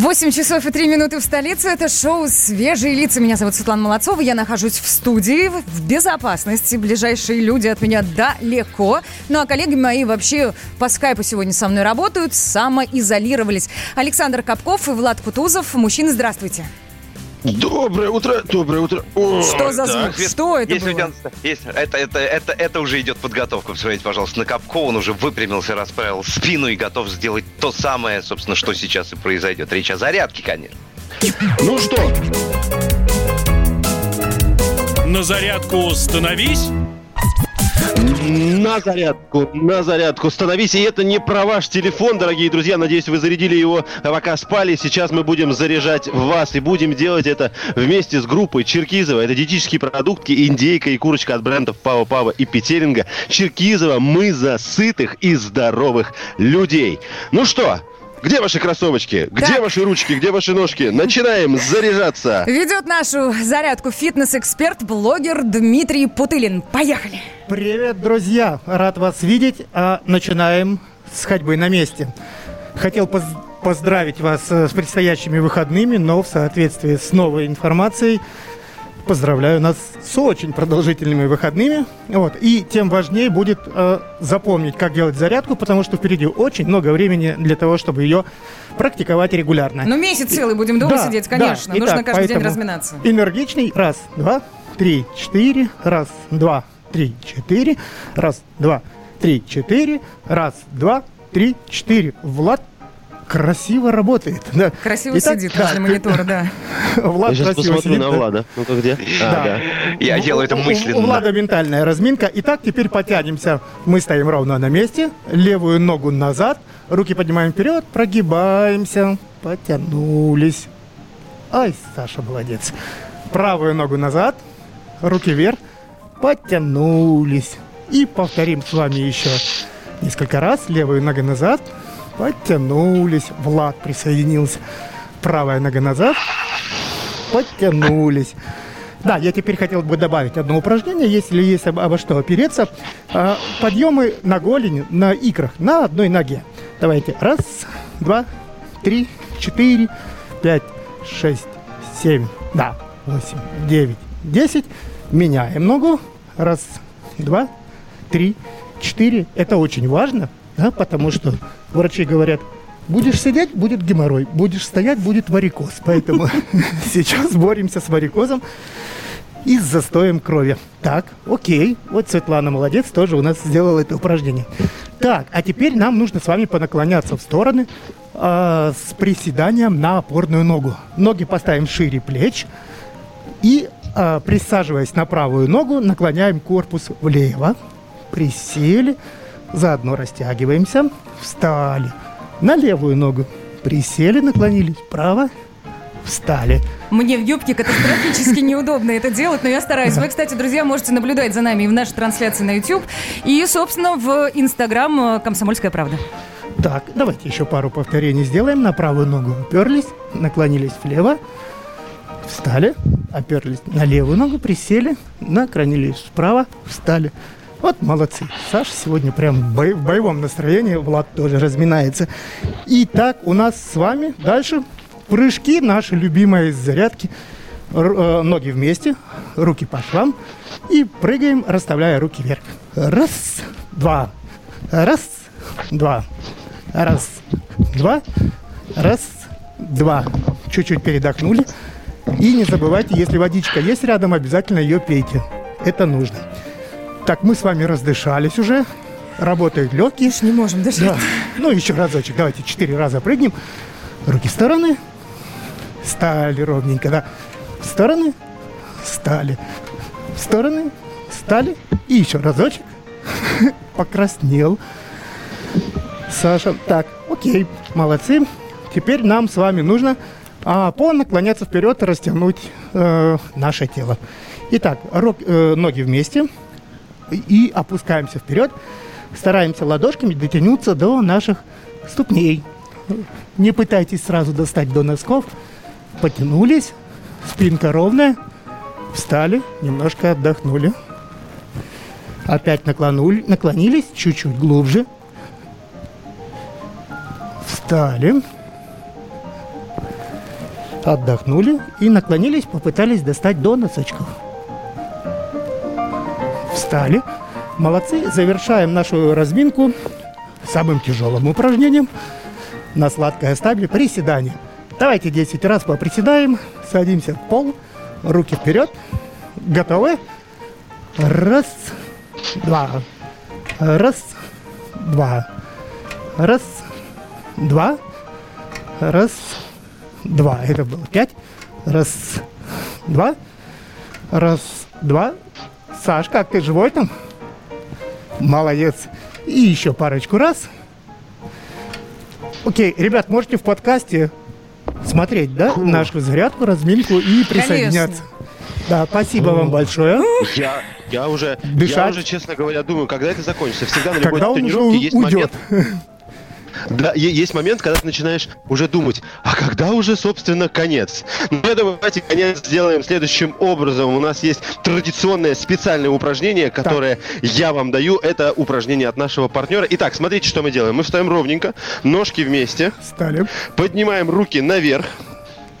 8 часов и 3 минуты в столице. Это шоу «Свежие лица». Меня зовут Светлана Молодцова. Я нахожусь в студии в безопасности. Ближайшие люди от меня далеко. Ну а коллеги мои вообще по скайпу сегодня со мной работают, самоизолировались. Александр Капков и Влад Кутузов. Мужчины, здравствуйте. Доброе утро, доброе утро. Ой, Что за звук? Что это Если было? тебя- есть, это, это, это, это уже идет подготовка. Посмотрите, пожалуйста, на Капко он уже выпрямился, расправил спину и готов сделать то самое, собственно, что сейчас и произойдет. Речь о зарядке, конечно. Ну что, На зарядку становись. На зарядку, на зарядку становись. И это не про ваш телефон, дорогие друзья. Надеюсь, вы зарядили его, пока спали. Сейчас мы будем заряжать вас. И будем делать это вместе с группой Черкизова. Это диетические продукты, индейка и курочка от брендов Пава Пава и Петеринга. Черкизова, мы за сытых и здоровых людей. Ну что, где ваши кроссовочки? Где Так. ваши ручки? Где ваши ножки? Начинаем заряжаться. Ведет нашу зарядку фитнес-эксперт, блогер Дмитрий Путылин. Поехали! Привет, друзья! Рад вас видеть. А начинаем с ходьбы на месте. Хотел поз- поздравить вас э, с предстоящими выходными, но в соответствии с новой информацией поздравляю нас с очень продолжительными выходными. Вот. И тем важнее будет э, запомнить, как делать зарядку, потому что впереди очень много времени для того, чтобы ее практиковать регулярно. Ну, месяц целый будем дома Да, сидеть, да. конечно. Нужно Итак, каждый день разминаться. Энергичный. Раз, два, три, четыре. Раз, два, три, четыре. Раз, два, три, четыре. Раз, два, три, четыре. Влад красиво работает. Да. Красиво Итак, сидит да. возле монитора, да. Влад Я сейчас посмотрю сидит, на да. Влада. Ну-ка, где? А, Да. да. Я У- делаю это мысленно. У Влада ментальная разминка. Итак, теперь потянемся. Мы стоим ровно на месте. Левую ногу назад. Руки поднимаем вперед. Прогибаемся. Потянулись. Ай, Саша, молодец. Правую ногу назад. Руки вверх. Потянулись. И повторим с вами еще несколько раз. Левую ногу назад. Потянулись. Влад присоединился. Правая нога назад. Подтянулись. Да, я теперь хотел бы добавить одно упражнение, если есть об- обо что опереться. А, Подъемы на голень, на икрах, на одной ноге. Давайте. Раз, два, три, четыре, пять, шесть, семь, да, восемь, девять, десять. Меняем ногу. Раз, два, три, четыре. Это очень важно, да, потому что врачи говорят, будешь сидеть, будет геморрой, будешь стоять, будет варикоз. Поэтому сейчас боремся с варикозом и с застоем крови. Так, окей. Вот Светлана молодец, тоже у нас сделала это упражнение. Так, а теперь нам нужно с вами понаклоняться в стороны а, с приседанием на опорную ногу. Ноги поставим шире плеч и, а, присаживаясь на правую ногу, наклоняем корпус влево. Присели, заодно растягиваемся, встали. На левую ногу присели, наклонились вправо, встали. Мне в юбке катастрофически неудобно это делать, но я стараюсь. Вы, кстати, друзья, можете наблюдать за нами и в нашей трансляции на YouTube, и, собственно, в Инстаграм э, «Комсомольская правда». Так, давайте еще пару повторений сделаем. На правую ногу уперлись, наклонились влево, встали, оперлись на левую ногу, присели, наклонились вправо, встали. Вот молодцы. Саша сегодня прям в бо- в боевом настроении. Влад тоже разминается. Итак, у нас с вами дальше прыжки, наши любимые зарядки. Р- э, ноги вместе, руки по швам. И прыгаем, расставляя руки вверх. Раз, два, раз, два, раз, два, раз, два. Чуть-чуть передохнули. И не забывайте, если водичка есть рядом, обязательно ее пейте. Это нужно. Так, мы с вами раздышались уже. Работают легкие. Не можем дышать. Да. Ну, еще разочек. Давайте четыре раза прыгнем. Руки в стороны. Стали ровненько, да. В стороны. Стали. В стороны. Стали. И еще разочек. Покраснел. Саша. Так, окей. Молодцы. Теперь нам с вами нужно а, наклоняться вперед и растянуть э, наше тело. Итак, рок- э, ноги вместе и опускаемся вперед. стараемся ладошками дотянуться до наших ступней. Не пытайтесь сразу достать до носков. Потянулись, спинка ровная, встали, немножко отдохнули. Опять наклонули, наклонились чуть-чуть глубже. Встали. Отдохнули и наклонились, попытались достать до носочков. Встали. Молодцы. Завершаем нашу разминку самым тяжелым упражнением. На сладкое оставили приседание. Давайте 10 раз поприседаем. Садимся в пол. Руки вперед. Готовы? Раз, два. Раз, два. Раз, два. Раз, два. Это было пять. Раз, два. Раз, два. Саш, как ты живой там? Молодец. И еще парочку раз. Окей, ребят, можете в подкасте смотреть, да, нашу зарядку, разминку и присоединяться. Да, спасибо вам большое. Я, я уже, я Дышать. уже, честно говоря, думаю, когда это закончится. Всегда на любой Когда он уже тренировке есть уйдет. момент, Да, есть момент, когда ты начинаешь уже думать, а когда уже, собственно, конец? Ну, думаю, давайте конец сделаем следующим образом. У нас есть традиционное специальное упражнение, которое я вам даю. Это упражнение от нашего партнера. Итак, смотрите, что мы делаем. Мы встаем ровненько, ножки вместе, Стали. поднимаем руки наверх.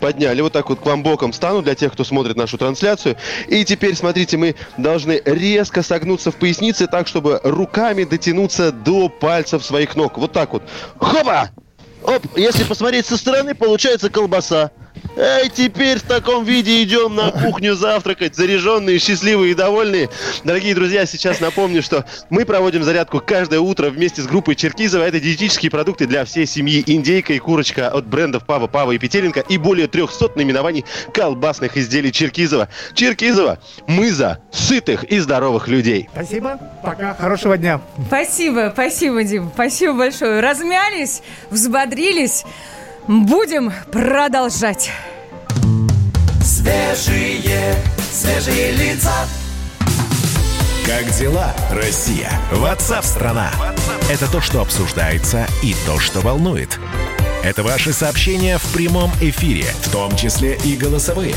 Подняли, вот так вот к вам боком стану для тех, кто смотрит нашу трансляцию. И теперь, смотрите, мы должны резко согнуться в пояснице так, чтобы руками дотянуться до пальцев своих ног. Вот так вот. Хопа! Оп, если посмотреть со стороны, получается колбаса. Эй, теперь в таком виде идем на кухню завтракать, заряженные, счастливые и довольные. Дорогие друзья, сейчас напомню, что мы проводим зарядку каждое утро вместе с группой Черкизова. Это диетические продукты для всей семьи. Индейка и курочка от брендов Пава, Пава и Петеленко и более 300 наименований колбасных изделий Черкизова. Черкизова, мы за сытых и здоровых людей. Спасибо. Пока. Хорошего дня. Спасибо, спасибо, Дим. Спасибо большое. Размялись, взбодрились. Будем продолжать. Свежие, свежие лица. Как дела, Россия? Ватсап-страна! Это то, что обсуждается и то, что волнует. Это ваши сообщения в прямом эфире, в том числе и голосовые.